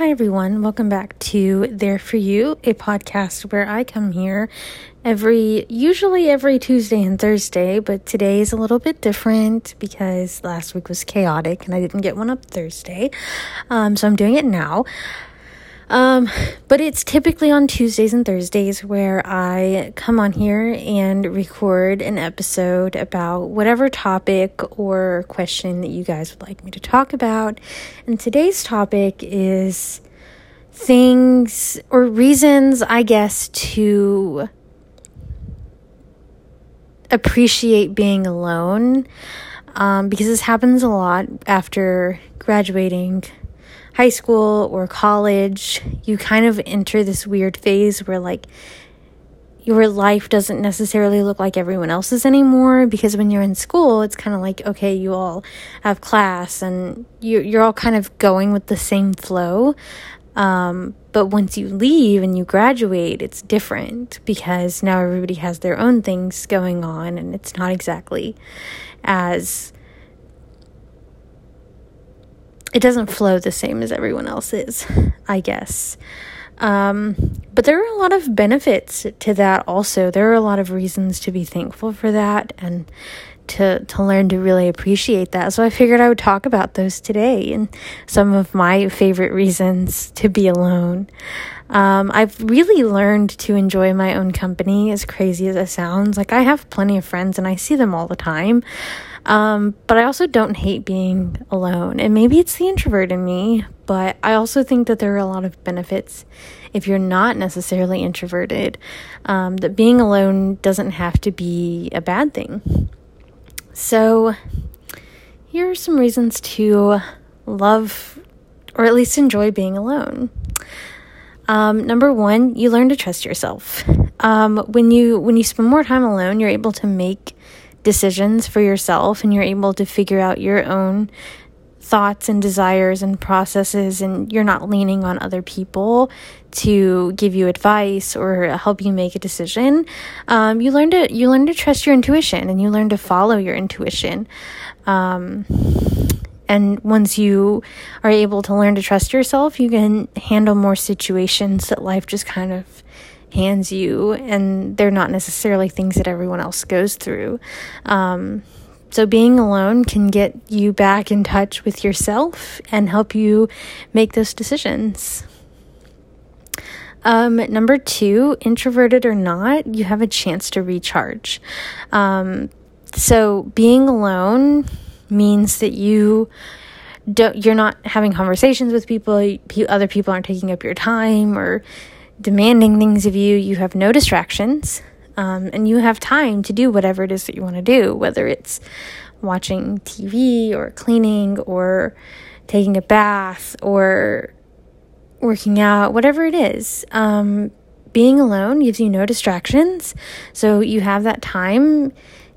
Hi, everyone. Welcome back to There For You, a podcast where I come here every, usually every Tuesday and Thursday, but today is a little bit different because last week was chaotic and I didn't get one up Thursday. Um, so I'm doing it now. Um, but it's typically on Tuesdays and Thursdays where I come on here and record an episode about whatever topic or question that you guys would like me to talk about. And today's topic is things or reasons, I guess, to appreciate being alone. Um, because this happens a lot after graduating high school or college, you kind of enter this weird phase where like your life doesn't necessarily look like everyone else's anymore because when you're in school it's kind of like okay you all have class and you, you're all kind of going with the same flow. Um, but once you leave and you graduate it's different because now everybody has their own things going on and it's not exactly as it doesn't flow the same as everyone else's, I guess. Um, but there are a lot of benefits to that also. There are a lot of reasons to be thankful for that and to to learn to really appreciate that. So I figured I would talk about those today and some of my favorite reasons to be alone. Um, I've really learned to enjoy my own company, as crazy as it sounds. Like, I have plenty of friends and I see them all the time. Um, but I also don't hate being alone. And maybe it's the introvert in me, but I also think that there are a lot of benefits if you're not necessarily introverted. Um, that being alone doesn't have to be a bad thing. So, here are some reasons to love or at least enjoy being alone. Um, number one, you learn to trust yourself. Um, when you when you spend more time alone, you're able to make decisions for yourself and you're able to figure out your own thoughts and desires and processes and you're not leaning on other people to give you advice or help you make a decision um, you learn to you learn to trust your intuition and you learn to follow your intuition. Um, and once you are able to learn to trust yourself you can handle more situations that life just kind of hands you, and they're not necessarily things that everyone else goes through. Um, so, being alone can get you back in touch with yourself and help you make those decisions. Um, number two, introverted or not, you have a chance to recharge. Um, so, being alone means that you don't, you're not having conversations with people, other people aren't taking up your time or demanding things of you, you have no distractions, um, and you have time to do whatever it is that you want to do, whether it's watching TV or cleaning or taking a bath or working out, whatever it is. Um, being alone gives you no distractions, so you have that time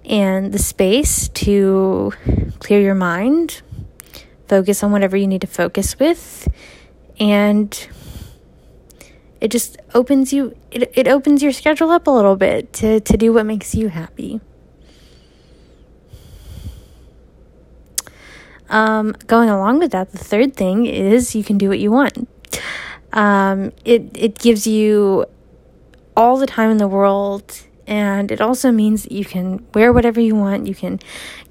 and the space to clear your mind, focus on whatever you need to focus with, and it just opens you it, it opens your schedule up a little bit to, to do what makes you happy. Um, going along with that the third thing is you can do what you want. Um, it it gives you all the time in the world and it also means that you can wear whatever you want you can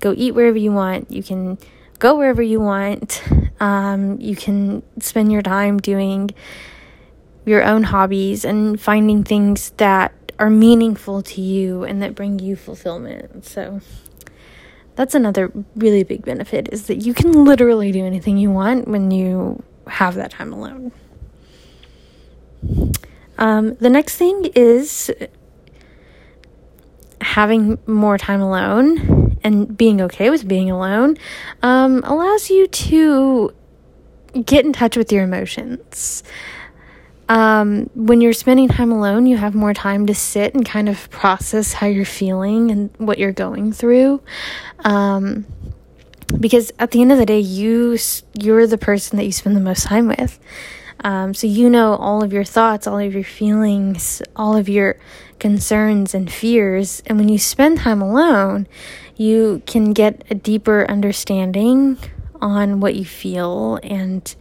go eat wherever you want you can go wherever you want um, you can spend your time doing your own hobbies and finding things that are meaningful to you and that bring you fulfillment. So that's another really big benefit is that you can literally do anything you want when you have that time alone. Um, the next thing is having more time alone and being okay with being alone um, allows you to get in touch with your emotions. Um, when you're spending time alone, you have more time to sit and kind of process how you're feeling and what you're going through. Um, because at the end of the day, you you're the person that you spend the most time with. Um, so you know all of your thoughts, all of your feelings, all of your concerns and fears. And when you spend time alone, you can get a deeper understanding on what you feel and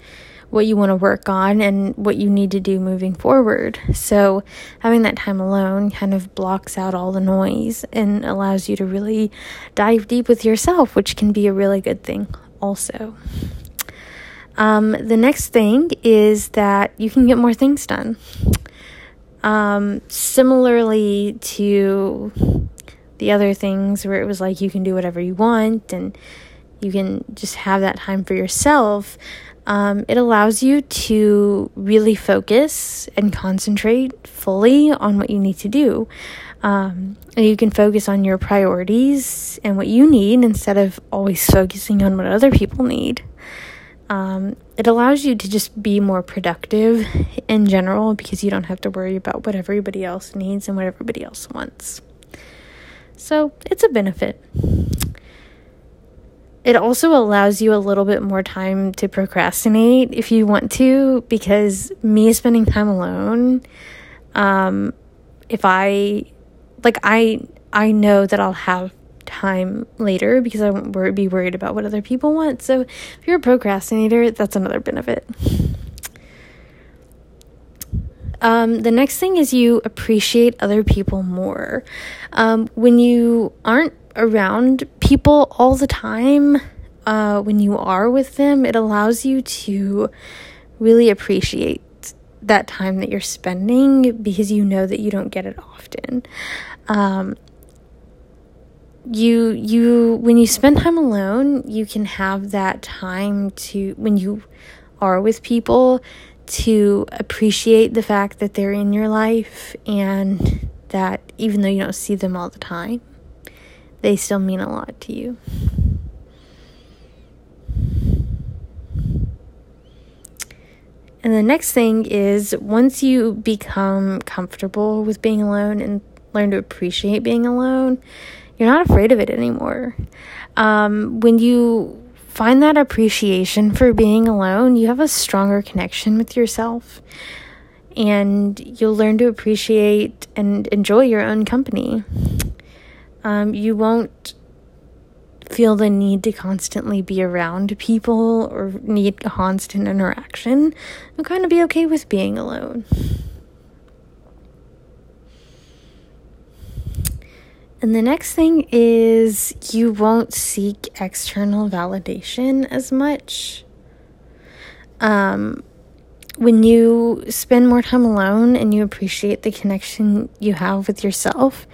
what you want to work on and what you need to do moving forward. So, having that time alone kind of blocks out all the noise and allows you to really dive deep with yourself, which can be a really good thing, also. Um, the next thing is that you can get more things done. Um, similarly to the other things where it was like you can do whatever you want and you can just have that time for yourself, um, it allows you to really focus and concentrate fully on what you need to do. Um, and you can focus on your priorities and what you need instead of always focusing on what other people need. Um, it allows you to just be more productive in general because you don't have to worry about what everybody else needs and what everybody else wants. So it's a benefit. It also allows you a little bit more time to procrastinate if you want to, because me spending time alone, um, if I like I I know that I'll have time later because I won't worry, be worried about what other people want. So if you're a procrastinator, that's another benefit. Um, the next thing is you appreciate other people more. Um, when you aren't around people all the time, uh, when you are with them, it allows you to really appreciate that time that you're spending because you know that you don't get it often. Um, you you when you spend time alone, you can have that time to when you are with people to appreciate the fact that they're in your life and that even though you don't see them all the time, they still mean a lot to you. And the next thing is once you become comfortable with being alone and learn to appreciate being alone, you're not afraid of it anymore. Um, when you find that appreciation for being alone, you have a stronger connection with yourself. And you'll learn to appreciate and enjoy your own company. Um, you won't feel the need to constantly be around people or need constant interaction. You'll kind of be okay with being alone. And the next thing is you won't seek external validation as much. Um, when you spend more time alone and you appreciate the connection you have with yourself,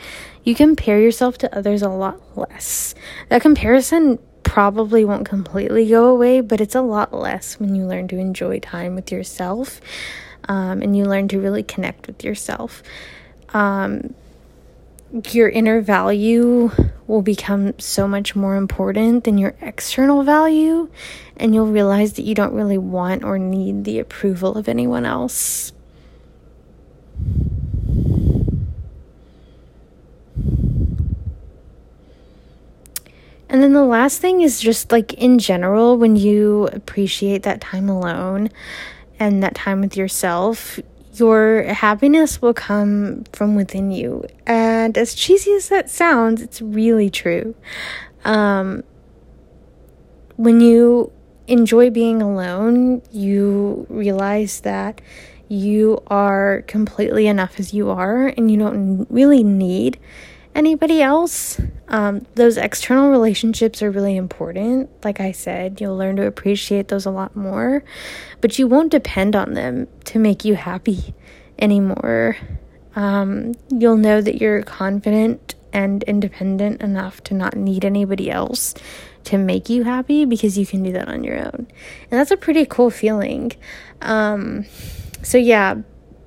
you compare yourself to others a lot less. That comparison probably won't completely go away, but it's a lot less when you learn to enjoy time with yourself um, and you learn to really connect with yourself. Um, your inner value will become so much more important than your external value, and you'll realize that you don't really want or need the approval of anyone else. And then the last thing is just like in general, when you appreciate that time alone and that time with yourself, your happiness will come from within you. And as cheesy as that sounds, it's really true. Um, when you enjoy being alone, you realize that you are completely enough as you are and you don't really need anybody else. Um, those external relationships are really important. Like I said, you'll learn to appreciate those a lot more, but you won't depend on them to make you happy anymore. Um, you'll know that you're confident and independent enough to not need anybody else to make you happy because you can do that on your own. And that's a pretty cool feeling. Um, so, yeah,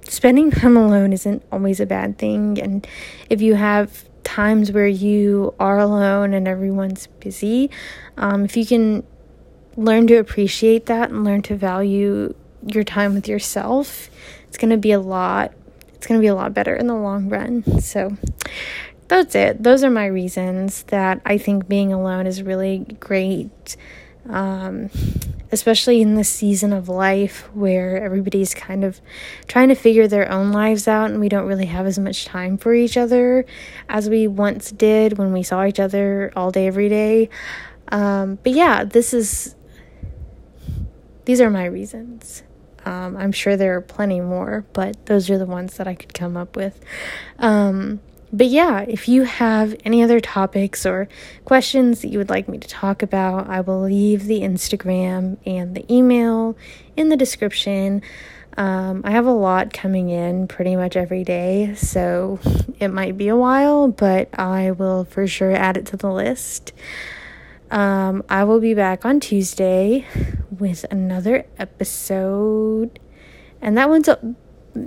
spending time alone isn't always a bad thing. And if you have times where you are alone and everyone's busy, um, if you can learn to appreciate that and learn to value your time with yourself, it's going to be a lot it's going to be a lot better in the long run. So that's it. Those are my reasons that I think being alone is really great. Um, especially in this season of life where everybody's kind of trying to figure their own lives out and we don't really have as much time for each other as we once did when we saw each other all day, every day. Um, but yeah, this is these are my reasons. Um, I'm sure there are plenty more, but those are the ones that I could come up with. Um, but yeah, if you have any other topics or questions that you would like me to talk about, I will leave the Instagram and the email in the description. Um, I have a lot coming in pretty much every day, so it might be a while, but I will for sure add it to the list. Um, I will be back on Tuesday with another episode, and that one's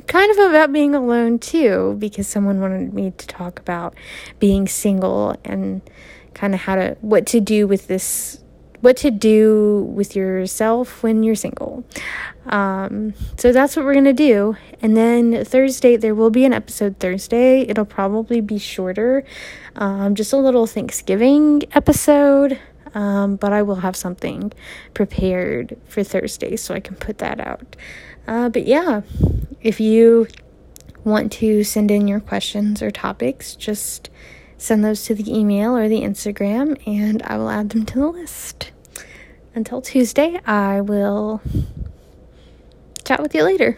kind of about being alone too, because someone wanted me to talk about being single and kind of how to what to do with this what to do with yourself when you're single. Um, so that's what we're going to do. And then Thursday, there will be an episode Thursday. It'll probably be shorter, um, just a little Thanksgiving episode. Um, but I will have something prepared for Thursday so I can put that out. Uh, but yeah, if you want to send in your questions or topics, just send those to the email or the Instagram and I will add them to the list. Until Tuesday, I will chat with you later.